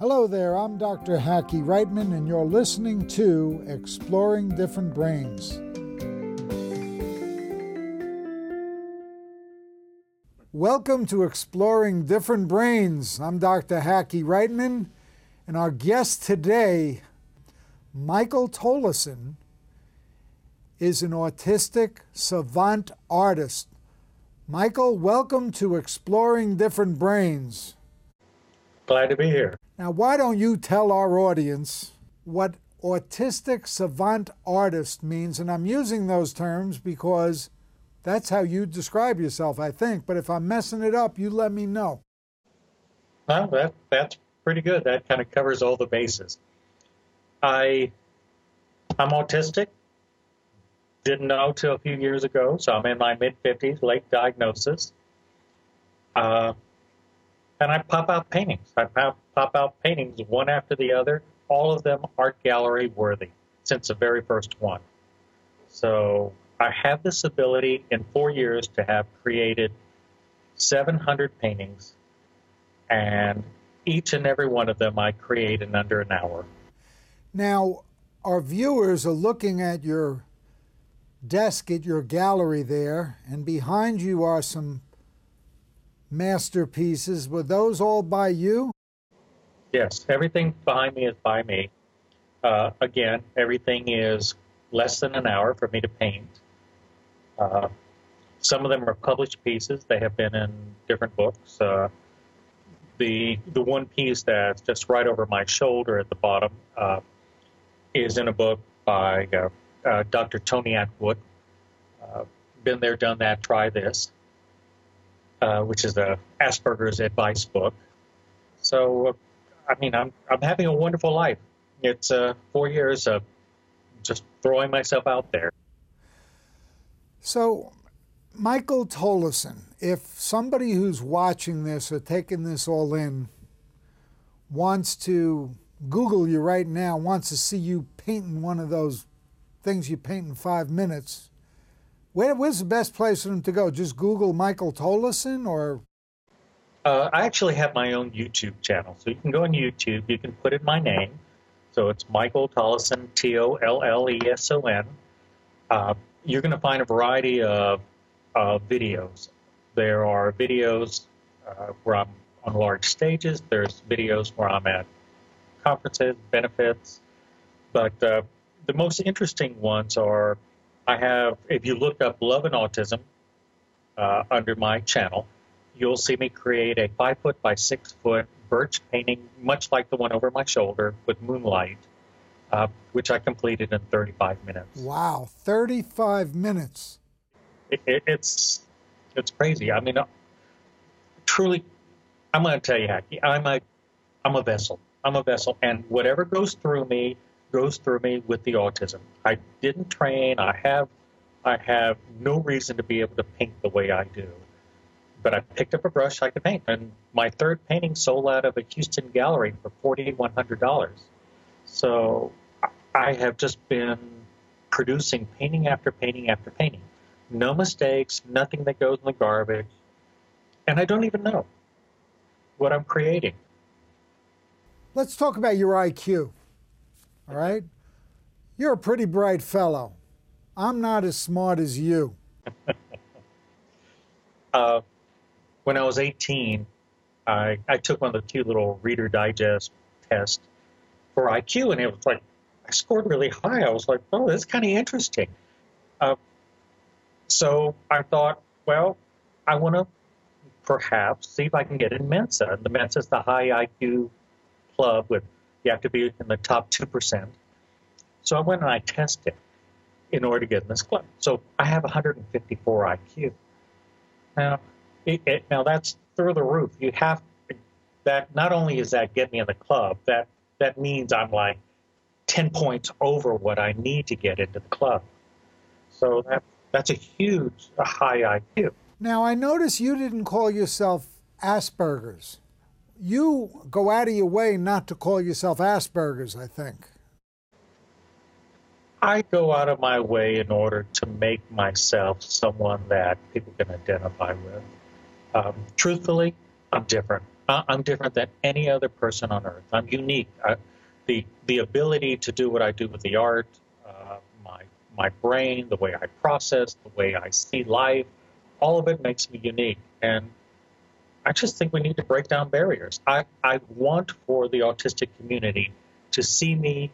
Hello there, I'm Dr. Hackie Reitman, and you're listening to Exploring Different Brains. Welcome to Exploring Different Brains. I'm Dr. Hackie Reitman, and our guest today, Michael Tolleson, is an autistic savant artist. Michael, welcome to Exploring Different Brains. Glad to be here. Now, why don't you tell our audience what autistic savant artist means? And I'm using those terms because that's how you describe yourself, I think. But if I'm messing it up, you let me know. Well, that, that's pretty good. That kind of covers all the bases. I, I'm autistic. Didn't know till a few years ago, so I'm in my mid 50s, late diagnosis. Uh, and I pop out paintings. I pop, pop out paintings one after the other, all of them art gallery worthy since the very first one. So I have this ability in four years to have created 700 paintings, and each and every one of them I create in under an hour. Now, our viewers are looking at your desk at your gallery there, and behind you are some masterpieces. Were those all by you? Yes, everything behind me is by me. Uh, again, everything is less than an hour for me to paint. Uh, some of them are published pieces. They have been in different books. Uh, the the one piece that's just right over my shoulder at the bottom uh, is in a book by uh, uh, Dr. Tony Attwood. Been there, done that. Try this, Uh, which is a Asperger's advice book. So, I mean, I'm I'm having a wonderful life. It's uh, four years of just throwing myself out there. So, Michael Tolleson, if somebody who's watching this or taking this all in wants to Google you right now, wants to see you painting one of those things you paint in five minutes, where, where's the best place for them to go? Just Google Michael Tolleson or? Uh, I actually have my own YouTube channel. So you can go on YouTube, you can put in my name. So it's Michael Tolleson, T O L L E S O N. Uh, you're going to find a variety of uh, videos. There are videos uh, where I'm on large stages. There's videos where I'm at conferences, benefits. But uh, the most interesting ones are I have, if you look up Love and Autism uh, under my channel, you'll see me create a five foot by six foot birch painting, much like the one over my shoulder with moonlight uh, which I completed in 35 minutes. Wow, 35 minutes. It, it, it's it's crazy. I mean, uh, truly, I'm going to tell you, Hackie, I'm a I'm a vessel. I'm a vessel, and whatever goes through me goes through me with the autism. I didn't train. I have I have no reason to be able to paint the way I do. But I picked up a brush I could paint, and my third painting sold out of a Houston gallery for forty one hundred dollars. So I have just been producing painting after painting after painting. No mistakes, nothing that goes in the garbage. And I don't even know what I'm creating. Let's talk about your IQ. All right? You're a pretty bright fellow. I'm not as smart as you. uh, when I was 18, I, I took one of the cute little Reader Digest tests for IQ, and it was like I scored really high. I was like, oh, that's kind of interesting. Uh, so I thought, well, I want to perhaps see if I can get in Mensa. The Mensa is the high IQ club with you have to be in the top two percent. So I went and I tested in order to get in this club. So I have 154 IQ. Now, it, it, now that's through the roof. You have that. Not only is that get me in the club, that that means I'm like 10 points over what I need to get into the club. So that, that's a huge, a high IQ. Now, I notice you didn't call yourself Asperger's. You go out of your way not to call yourself Asperger's, I think. I go out of my way in order to make myself someone that people can identify with. Um, truthfully, I'm different. I'm different than any other person on earth. I'm unique. I, the the ability to do what I do with the art, uh, my my brain, the way I process, the way I see life, all of it makes me unique. And I just think we need to break down barriers. I, I want for the autistic community to see me,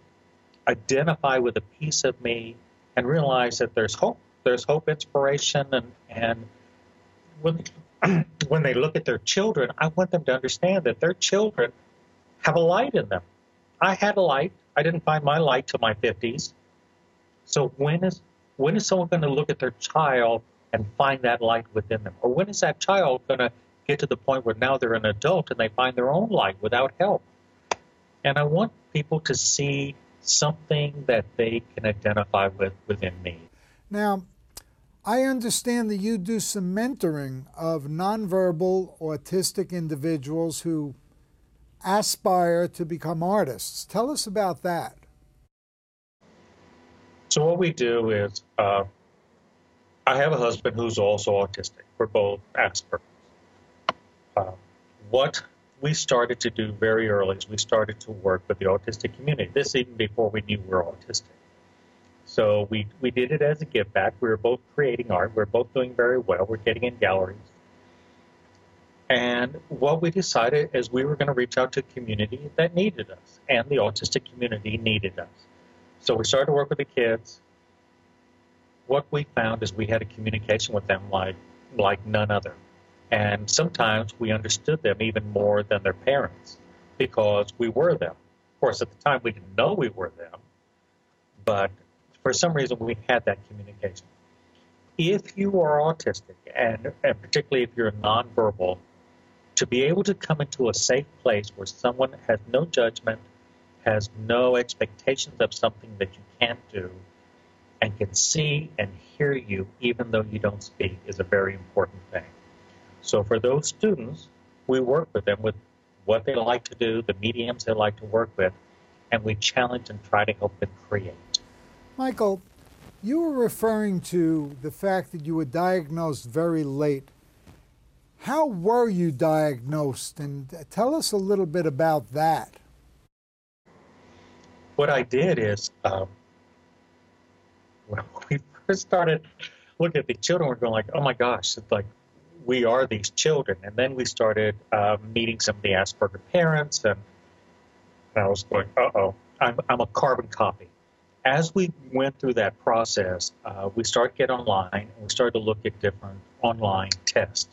identify with a piece of me, and realize that there's hope. There's hope, inspiration, and and when when they look at their children, I want them to understand that their children have a light in them. I had a light. I didn't find my light till my 50s. So when is when is someone going to look at their child and find that light within them? Or when is that child going to get to the point where now they're an adult and they find their own light without help? And I want people to see something that they can identify with within me. Now, I understand that you do some mentoring of nonverbal autistic individuals who aspire to become artists. Tell us about that. So, what we do is uh, I have a husband who's also autistic. We're both Asperger's. Uh, what we started to do very early is we started to work with the autistic community. This even before we knew we were autistic. So we, we did it as a give back. We were both creating art. We are both doing very well. We're getting in galleries. And what we decided is we were going to reach out to a community that needed us, and the autistic community needed us. So we started to work with the kids. What we found is we had a communication with them like like none other. And sometimes we understood them even more than their parents because we were them. Of course, at the time we didn't know we were them, but for some reason we had that communication. If you are autistic, and, and particularly if you're nonverbal, to be able to come into a safe place where someone has no judgment, has no expectations of something that you can't do, and can see and hear you even though you don't speak is a very important thing. So for those students, we work with them with what they like to do, the mediums they like to work with, and we challenge and try to help them create. Michael, you were referring to the fact that you were diagnosed very late. How were you diagnosed? And tell us a little bit about that. What I did is, um, when we first started looking at the children, we're going like, oh my gosh, it's like we are these children. And then we started uh, meeting some of the Asperger parents, and, I was going, uh oh, I'm, I'm a carbon copy as we went through that process, uh, we started to get online and we started to look at different online tests.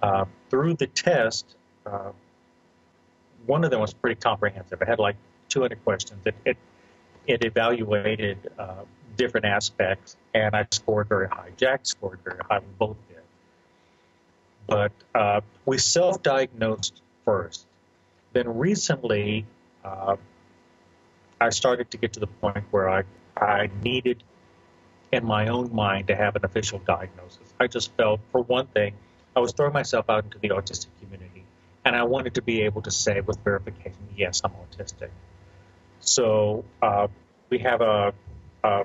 Uh, through the test, uh, one of them was pretty comprehensive. It had like 200 questions. It, it, it evaluated different aspects, and I scored very high. Jack scored very high. We both did. But uh, we self diagnosed first. Then recently, uh, I started to get to the point where I, I needed in my own mind to have an official diagnosis. I just felt, for one thing, I was throwing myself out into the autistic community, and I wanted to be able to say with verification, yes, I'm autistic. So uh, we have a, a,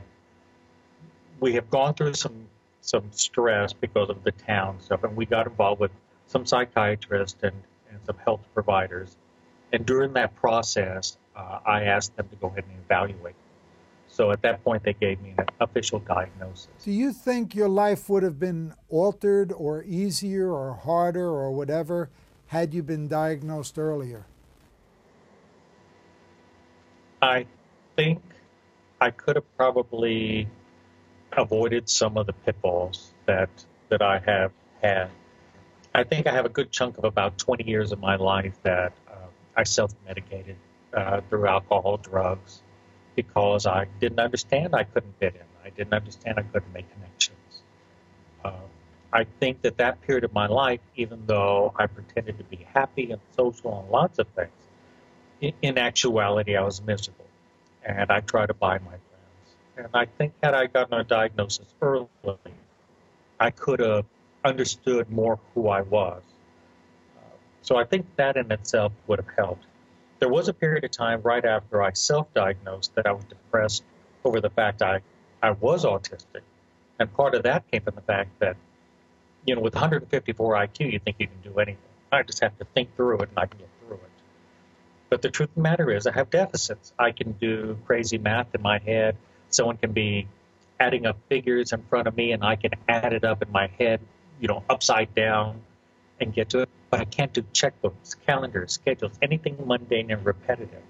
we have gone through some some stress because of the town stuff, and we got involved with some psychiatrists and, and some health providers. And during that process, uh, I asked them to go ahead and evaluate. So at that point, they gave me an official diagnosis. Do you think your life would have been altered or easier or harder or whatever had you been diagnosed earlier? I think I could have probably avoided some of the pitfalls that that I have had. I think I have a good chunk of about 20 years of my life that uh, I self-medicated uh, through alcohol, drugs, because I didn't understand I couldn't fit in. I didn't understand I couldn't make connections. Uh, I think that that period of my life, even though I pretended to be happy and social and lots of things, in, in actuality, I was miserable. And I tried to buy my. And I think had I gotten a diagnosis early, I could have understood more who I was. So I think that in itself would have helped. There was a period of time right after I self diagnosed that I was depressed over the fact I, I was autistic. And part of that came from the fact that, you know, with 154 IQ, you think you can do anything. I just have to think through it and I can get through it. But the truth of the matter is, I have deficits. I can do crazy math in my head. Someone can be adding up figures in front of me and I can add it up in my head, you know, upside down and get to it. But I can't do checkbooks, calendars, schedules, anything mundane and repetitive.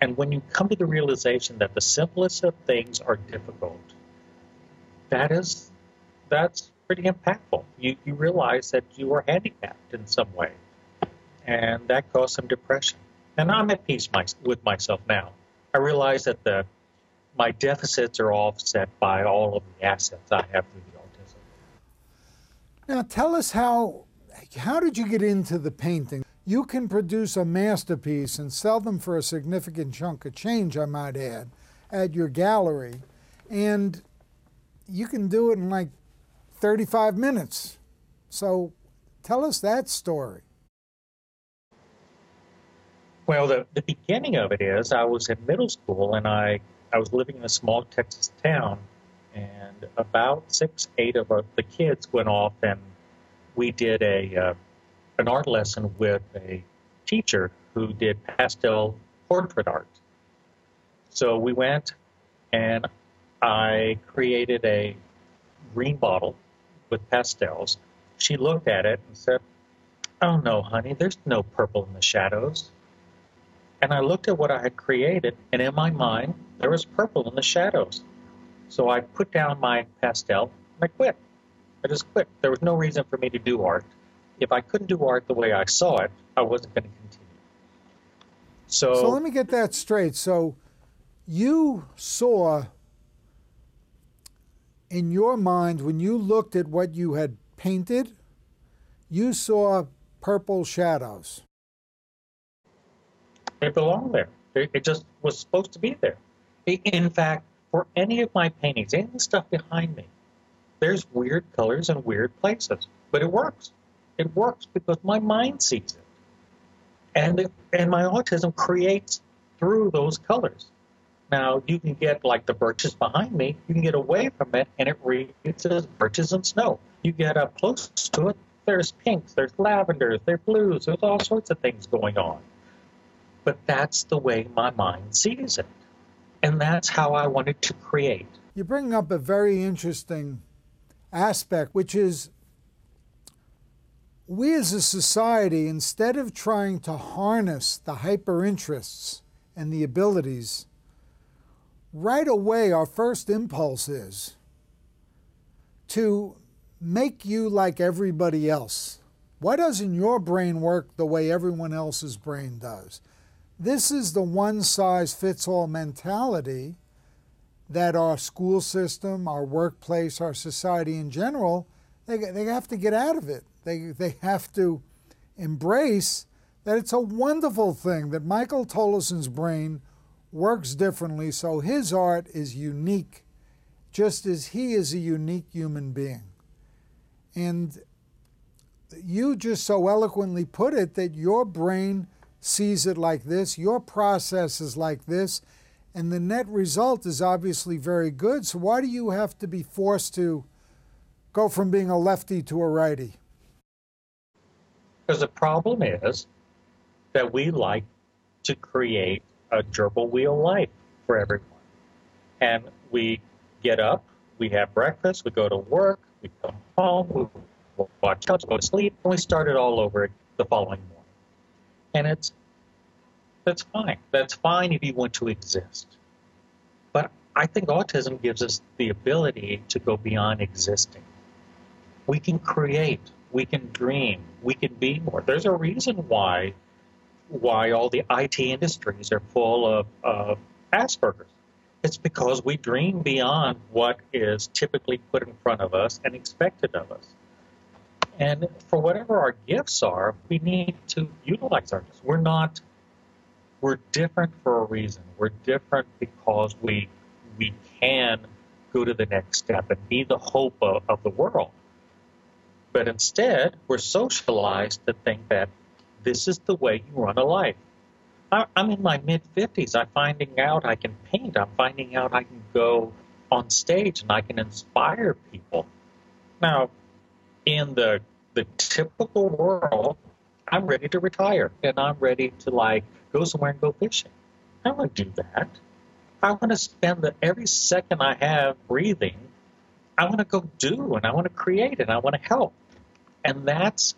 And when you come to the realization that the simplest of things are difficult, that is that's pretty impactful. You you realize that you are handicapped in some way, and that caused some depression. And I'm at peace my, with myself now. I realize that the my deficits are offset by all of the assets I have through the autism. Now, tell us how how did you get into the painting? You can produce a masterpiece and sell them for a significant chunk of change, I might add, at your gallery, and you can do it in like 35 minutes. So, tell us that story. Well, the, the beginning of it is I was in middle school and I I was living in a small Texas town, and about six, eight of our, the kids went off, and we did a uh, an art lesson with a teacher who did pastel portrait art. So we went, and I created a green bottle with pastels. She looked at it and said, "Oh no, honey, there's no purple in the shadows." And I looked at what I had created, and in my mind, there was purple in the shadows. So I put down my pastel and I quit. I just quit. There was no reason for me to do art. If I couldn't do art the way I saw it, I wasn't going to continue. So, so let me get that straight. So you saw in your mind, when you looked at what you had painted, you saw purple shadows. It belonged there. It just was supposed to be there. In fact, for any of my paintings, any the stuff behind me, there's weird colors and weird places, but it works. It works because my mind sees it, and it, and my autism creates through those colors. Now you can get like the birches behind me. You can get away from it, and it reads as birches and snow. You get up close to it. There's pinks, there's lavenders, there's blues. There's all sorts of things going on. But that's the way my mind sees it. And that's how I wanted to create. You bring up a very interesting aspect, which is we as a society, instead of trying to harness the hyper interests and the abilities, right away our first impulse is to make you like everybody else. Why doesn't your brain work the way everyone else's brain does? This is the one size fits all mentality that our school system, our workplace, our society in general, they, they have to get out of it. They, they have to embrace that it's a wonderful thing that Michael Tolleson's brain works differently, so his art is unique, just as he is a unique human being. And you just so eloquently put it that your brain sees it like this, your process is like this, and the net result is obviously very good. So, why do you have to be forced to go from being a lefty to a righty? Because the problem is that we like to create a gerbil wheel life for everyone. And we get up, we have breakfast, we go to work, we come home, we watch television, go to sleep, and we start it all over the following. And it's that's fine. That's fine if you want to exist. But I think autism gives us the ability to go beyond existing. We can create, we can dream, we can be more. There's a reason why why all the IT industries are full of, of Asperger's. It's because we dream beyond what is typically put in front of us and expected of us. And for whatever our gifts are, we need to utilize our gifts. We're not we're different for a reason. We're different because we we can go to the next step and be the hope of, of the world. But instead, we're socialized to think that this is the way you run a life. I, I'm in my mid 50s. I'm finding out I can paint. I'm finding out I can go on stage and I can inspire people. Now, in the the typical world, I'm ready to retire and I'm ready to like go somewhere and go fishing. I don't want to do that. I want to spend the, every second I have breathing. I want to go do and I want to create and I want to help. And that's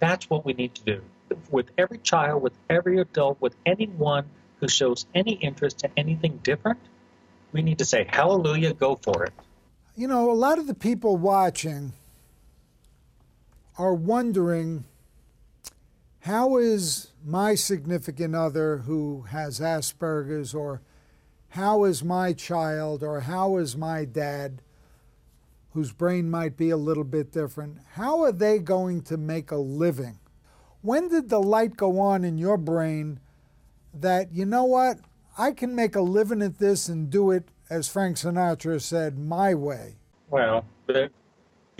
that's what we need to do with every child, with every adult, with anyone who shows any interest in anything different. We need to say, Hallelujah, go for it. You know, a lot of the people watching are wondering how is my significant other who has Asperger's, or how is my child, or how is my dad, whose brain might be a little bit different, how are they going to make a living? When did the light go on in your brain that, you know what, I can make a living at this and do it, as Frank Sinatra said, my way? Well,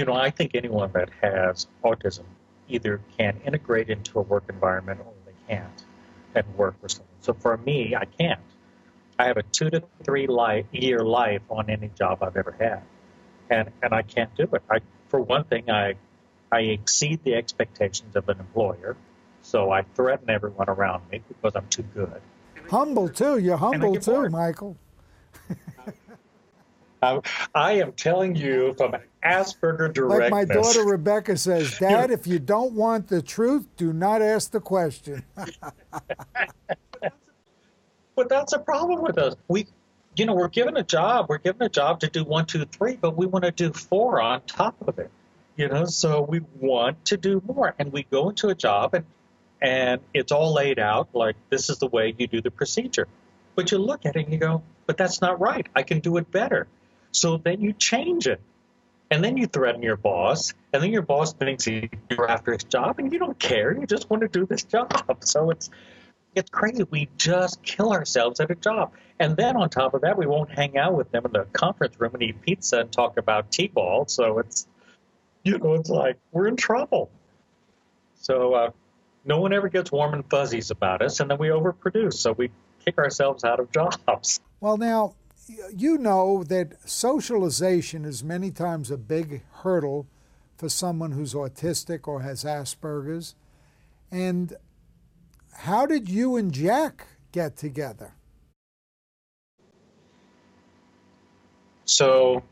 you know, I think anyone that has autism either can integrate into a work environment or they can't and work for someone. So for me, I can't. I have a two to three life, year life on any job I've ever had, and and I can't do it. I, for one thing, I I exceed the expectations of an employer, so I threaten everyone around me because I'm too good. Humble too. You're humble too, bored. Michael. Um, I am telling you from Asperger directness. Like my daughter Rebecca says, Dad, if you don't want the truth, do not ask the question. but that's a problem with us. We, you know, we're given a job. We're given a job to do one, two, three, but we want to do four on top of it. You know, so we want to do more, and we go into a job and and it's all laid out like this is the way you do the procedure. But you look at it and you go, but that's not right. I can do it better. So then you change it. And then you threaten your boss, and then your boss thinks you're after his job, and you don't care. You just want to do this job. So it's it's crazy. We just kill ourselves at a job. And then on top of that, we won't hang out with them in the conference room and eat pizza and talk about T-ball. So it's, you know, it's like we're in trouble. So uh, no one ever gets warm and fuzzies about us, and then we overproduce. So we kick ourselves out of jobs. Well, now, you know that socialization is many times a big hurdle for someone who's autistic or has Asperger's. And how did you and Jack get together? So,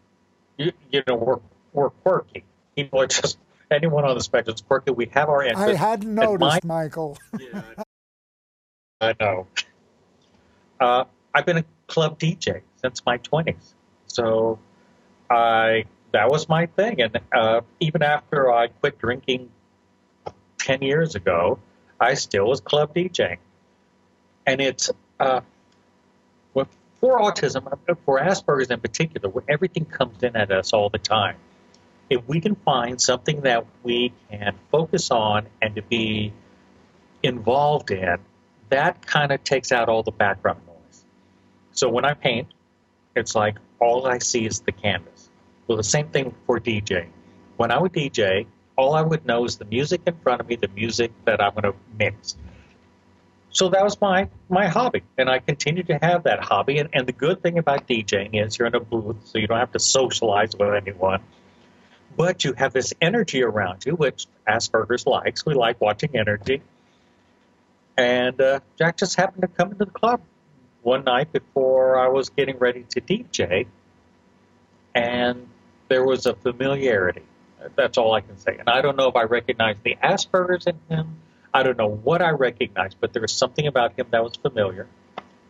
you, you know, we're, we're quirky. People are just, anyone on the spectrum is quirky. We have our interests. I hadn't noticed, my, Michael. yeah, I know. Uh, I've been a club DJ since my 20s. So I that was my thing. And uh, even after I quit drinking 10 years ago, I still was club DJing. And it's uh, for autism, for Asperger's in particular, where everything comes in at us all the time. If we can find something that we can focus on and to be involved in, that kind of takes out all the background noise. So when I paint, it's like all I see is the canvas. Well, the same thing for DJ. When I would DJ, all I would know is the music in front of me, the music that I'm going to mix. So that was my my hobby, and I continue to have that hobby. And, and the good thing about DJing is you're in a booth, so you don't have to socialize with anyone. But you have this energy around you, which Asperger's likes. We like watching energy. And uh, Jack just happened to come into the club one night before I was getting ready to DJ, and there was a familiarity. That's all I can say. And I don't know if I recognized the Asperger's in him. I don't know what I recognized, but there was something about him that was familiar.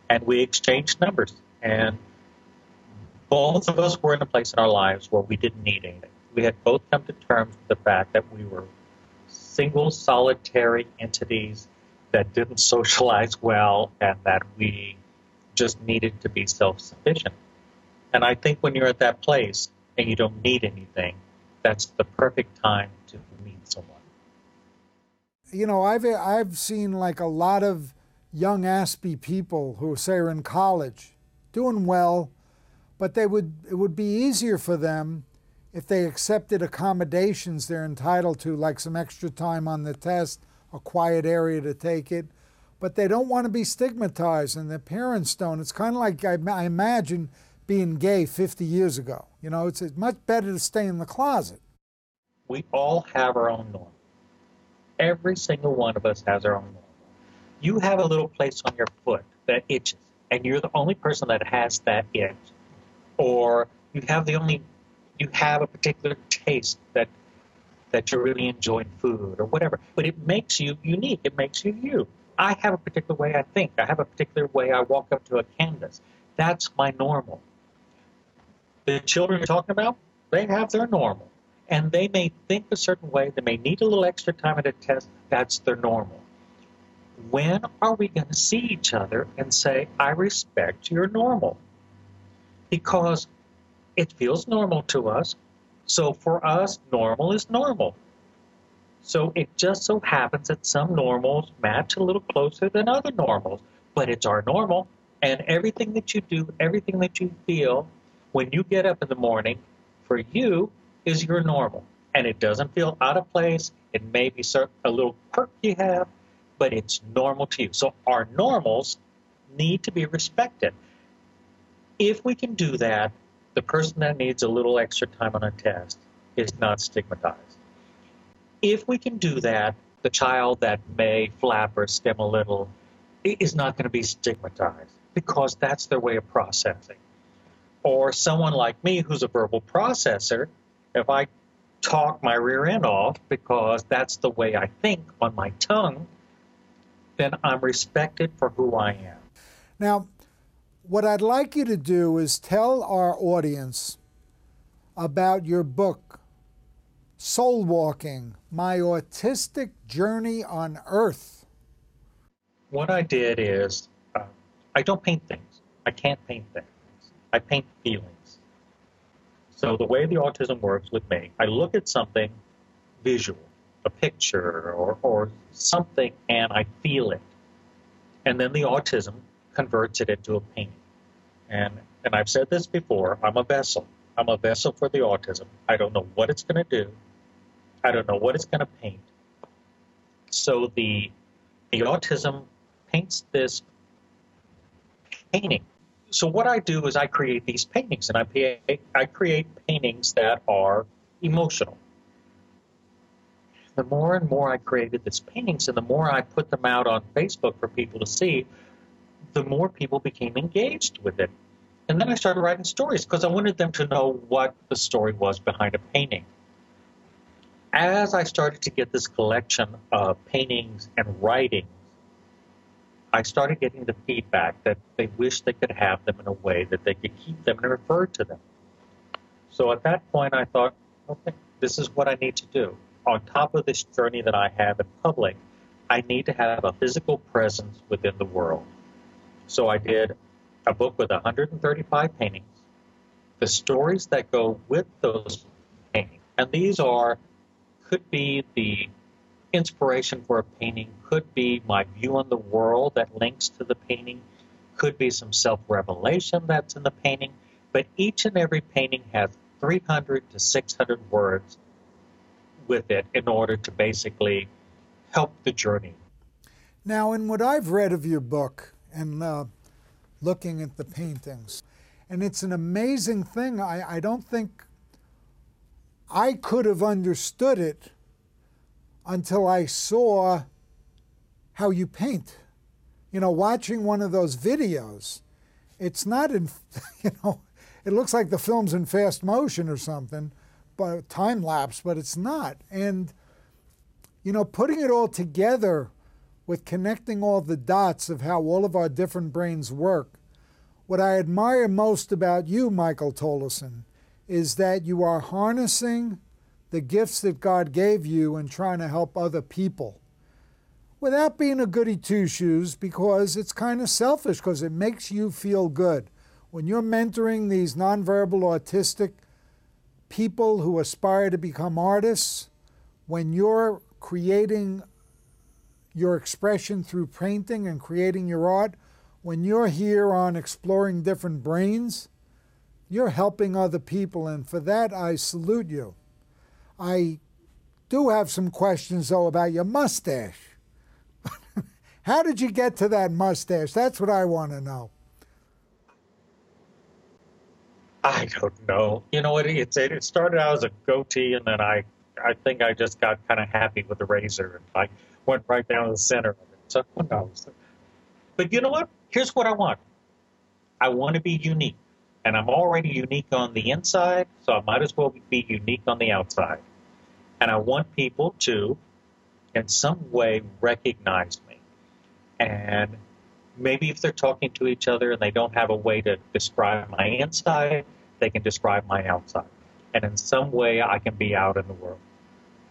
And we exchanged numbers. And both of us were in a place in our lives where we didn't need anything. We had both come to terms with the fact that we were single, solitary entities that didn't socialize well and that we just needed to be self sufficient. And I think when you're at that place and you don't need anything, that's the perfect time to meet someone. You know, I've I've seen like a lot of young Aspie people who say are in college, doing well, but they would it would be easier for them if they accepted accommodations they're entitled to, like some extra time on the test, a quiet area to take it, but they don't want to be stigmatized, and their parents don't. It's kind of like I, I imagine being gay 50 years ago. You know, it's, it's much better to stay in the closet. We all have our own norm. Every single one of us has our own normal. You have a little place on your foot that itches, and you're the only person that has that itch. Or you have the only you have a particular taste that that you're really enjoying food or whatever. But it makes you unique. It makes you you. I have a particular way I think. I have a particular way I walk up to a canvas. That's my normal. The children you're talking about, they have their normal. And they may think a certain way. They may need a little extra time at a test. That's their normal. When are we going to see each other and say, I respect your normal? Because it feels normal to us. So for us, normal is normal. So it just so happens that some normals match a little closer than other normals, but it's our normal. And everything that you do, everything that you feel when you get up in the morning, for you, is your normal. And it doesn't feel out of place. It may be a little quirk you have, but it's normal to you. So our normals need to be respected. If we can do that, the person that needs a little extra time on a test is not stigmatized. If we can do that, the child that may flap or stim a little is not going to be stigmatized because that's their way of processing. Or someone like me who's a verbal processor, if I talk my rear end off because that's the way I think on my tongue, then I'm respected for who I am. Now, what I'd like you to do is tell our audience about your book, Soul Walking My Autistic Journey on Earth. What I did is, uh, I don't paint things. I can't paint things. I paint feelings. So, the way the autism works with me, I look at something visual, a picture or, or something, and I feel it. And then the autism converts it into a painting. And and I've said this before, I'm a vessel. I'm a vessel for the autism. I don't know what it's going to do. I don't know what it's going to paint. So the the autism paints this painting. So what I do is I create these paintings, and I I create paintings that are emotional. The more and more I created these paintings, and the more I put them out on Facebook for people to see, the more people became engaged with it. And then I started writing stories because I wanted them to know what the story was behind a painting. As I started to get this collection of paintings and writings, I started getting the feedback that they wished they could have them in a way that they could keep them and refer to them. So at that point, I thought, okay, this is what I need to do. On top of this journey that I have in public, I need to have a physical presence within the world. So I did a book with 135 paintings, the stories that go with those paintings. And these are, could be the inspiration for a painting, could be my view on the world that links to the painting, could be some self revelation that's in the painting. But each and every painting has 300 to 600 words with it in order to basically help the journey. Now, in what I've read of your book, and uh, looking at the paintings. And it's an amazing thing. I, I don't think I could have understood it until I saw how you paint. You know, watching one of those videos, it's not in, you know, it looks like the film's in fast motion or something, but time lapse, but it's not. And, you know, putting it all together with connecting all the dots of how all of our different brains work. What I admire most about you, Michael Tolleson, is that you are harnessing the gifts that God gave you and trying to help other people without being a goody two shoes because it's kind of selfish because it makes you feel good. When you're mentoring these nonverbal autistic people who aspire to become artists, when you're creating your expression through painting and creating your art, when you're here on exploring different brains, you're helping other people, and for that I salute you. I do have some questions though about your mustache. How did you get to that mustache? That's what I want to know. I don't know. You know, it, it, it started out as a goatee, and then I I think I just got kind of happy with the razor and I went right down the center of it. So who knows? But you know what? Here's what I want. I want to be unique. And I'm already unique on the inside, so I might as well be unique on the outside. And I want people to, in some way, recognize me. And maybe if they're talking to each other and they don't have a way to describe my inside, they can describe my outside. And in some way, I can be out in the world.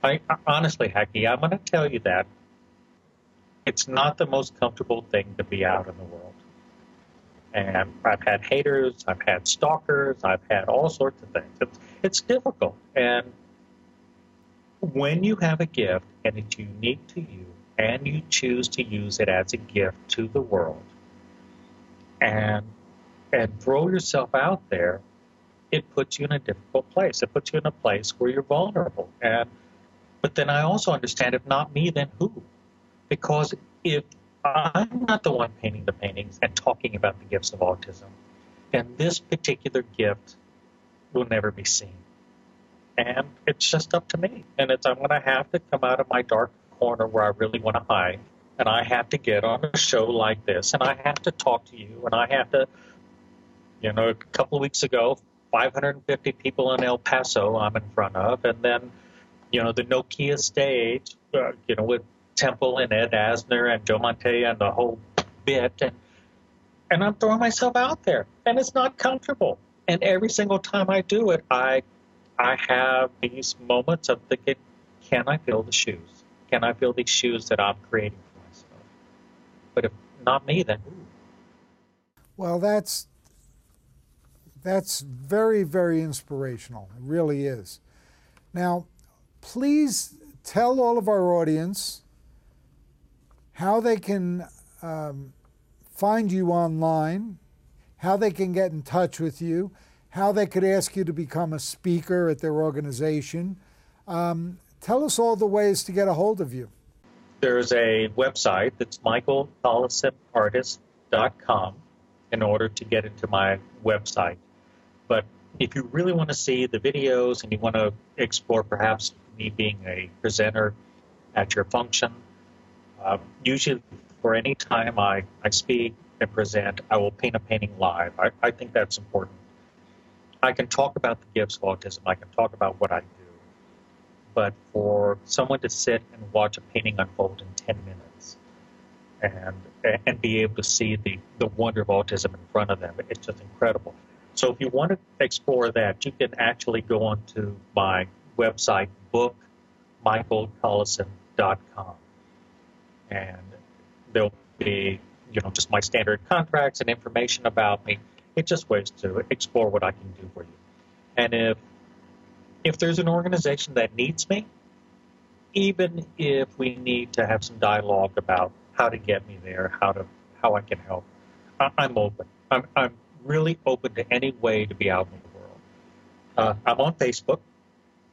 I, honestly, Hackie, I'm going to tell you that it's not the most comfortable thing to be out in the world. And I've had haters, I've had stalkers, I've had all sorts of things. It's, it's difficult. And when you have a gift and it's unique to you, and you choose to use it as a gift to the world, and and throw yourself out there, it puts you in a difficult place. It puts you in a place where you're vulnerable. And but then I also understand if not me, then who? Because if I'm not the one painting the paintings and talking about the gifts of autism, and this particular gift will never be seen. And it's just up to me. And it's I'm going to have to come out of my dark corner where I really want to hide. And I have to get on a show like this, and I have to talk to you, and I have to, you know, a couple of weeks ago, 550 people in El Paso I'm in front of, and then, you know, the Nokia stage, uh, you know, with Temple and Ed Asner and Joe Mantegna and the whole bit, and and I'm throwing myself out there, and it's not comfortable. And every single time I do it, I I have these moments of thinking, can I feel the shoes? Can I feel these shoes that I'm creating for myself? But if not me, then who? Well, that's that's very, very inspirational. It really is. Now, please tell all of our audience how they can um, find you online, how they can get in touch with you, how they could ask you to become a speaker at their organization. Um, tell us all the ways to get a hold of you. There's a website that's michaeltollesonartist.com in order to get into my website. But if you really want to see the videos and you want to explore perhaps me being a presenter at your function, uh, usually for any time I, I speak and present, I will paint a painting live. I, I think that's important. I can talk about the gifts of autism, I can talk about what I do. But for someone to sit and watch a painting unfold in 10 minutes and and be able to see the, the wonder of autism in front of them, it's just incredible. So if you want to explore that, you can actually go onto my website, bookmichaeltolleson.com. And there'll be, you know, just my standard contracts and information about me. It's just ways to explore what I can do for you. And if if there's an organization that needs me, even if we need to have some dialogue about how to get me there, how to how I can help, I'm open. I'm, I'm really open to any way to be out in the world. Uh, I'm on Facebook.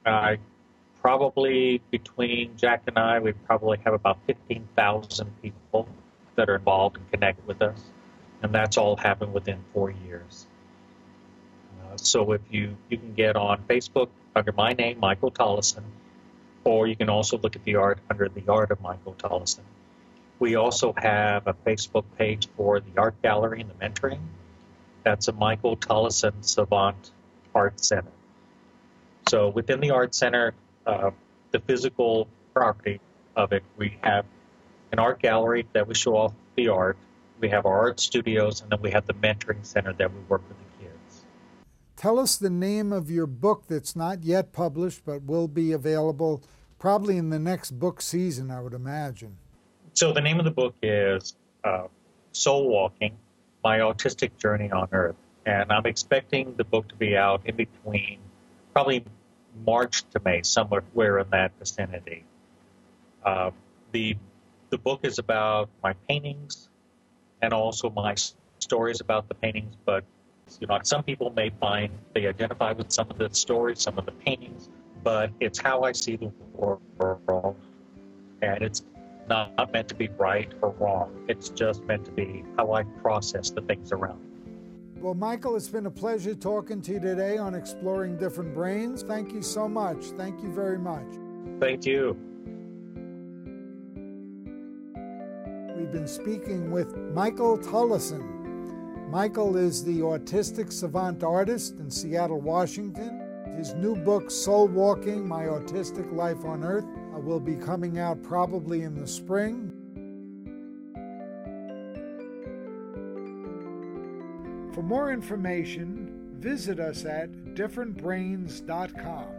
I probably between Jack and I, we probably have about 15,000 people that are involved and connect with us, and that's all happened within four years. Uh, so if you you can get on Facebook under my name, Michael Tolleson, or you can also look at the art under the art of Michael Tolleson. We also have a Facebook page for the art gallery and the mentoring. That's a Michael Tolleson Savant Art Center. So within the Art Center, uh, the physical property of it, we have an art gallery that we show off the art. We have our art studios, and then we have the mentoring center that we work with the kids. Tell us the name of your book that's not yet published but will be available probably in the next book season, I would imagine. So the name of the book is uh, Soul Walking my autistic journey on Earth. And I'm expecting the book to be out in between probably March to May, somewhere in that vicinity. Uh, the the book is about my paintings and also my stories about the paintings. But you know, some people may find they identify with some of the stories, some of the paintings, but it's how I see the world, and it's not meant to be right or wrong. It's just meant to be how I process the things around. Well, Michael, it's been a pleasure talking to you today on Exploring Different Brains. Thank you so much. Thank you very much. Thank you. We've been speaking with Michael Tolleson. Michael is the autistic savant artist in Seattle, Washington. His new book, Soul Walking My Autistic Life on Earth, will be coming out probably in the spring. More information, visit us at differentbrains.com.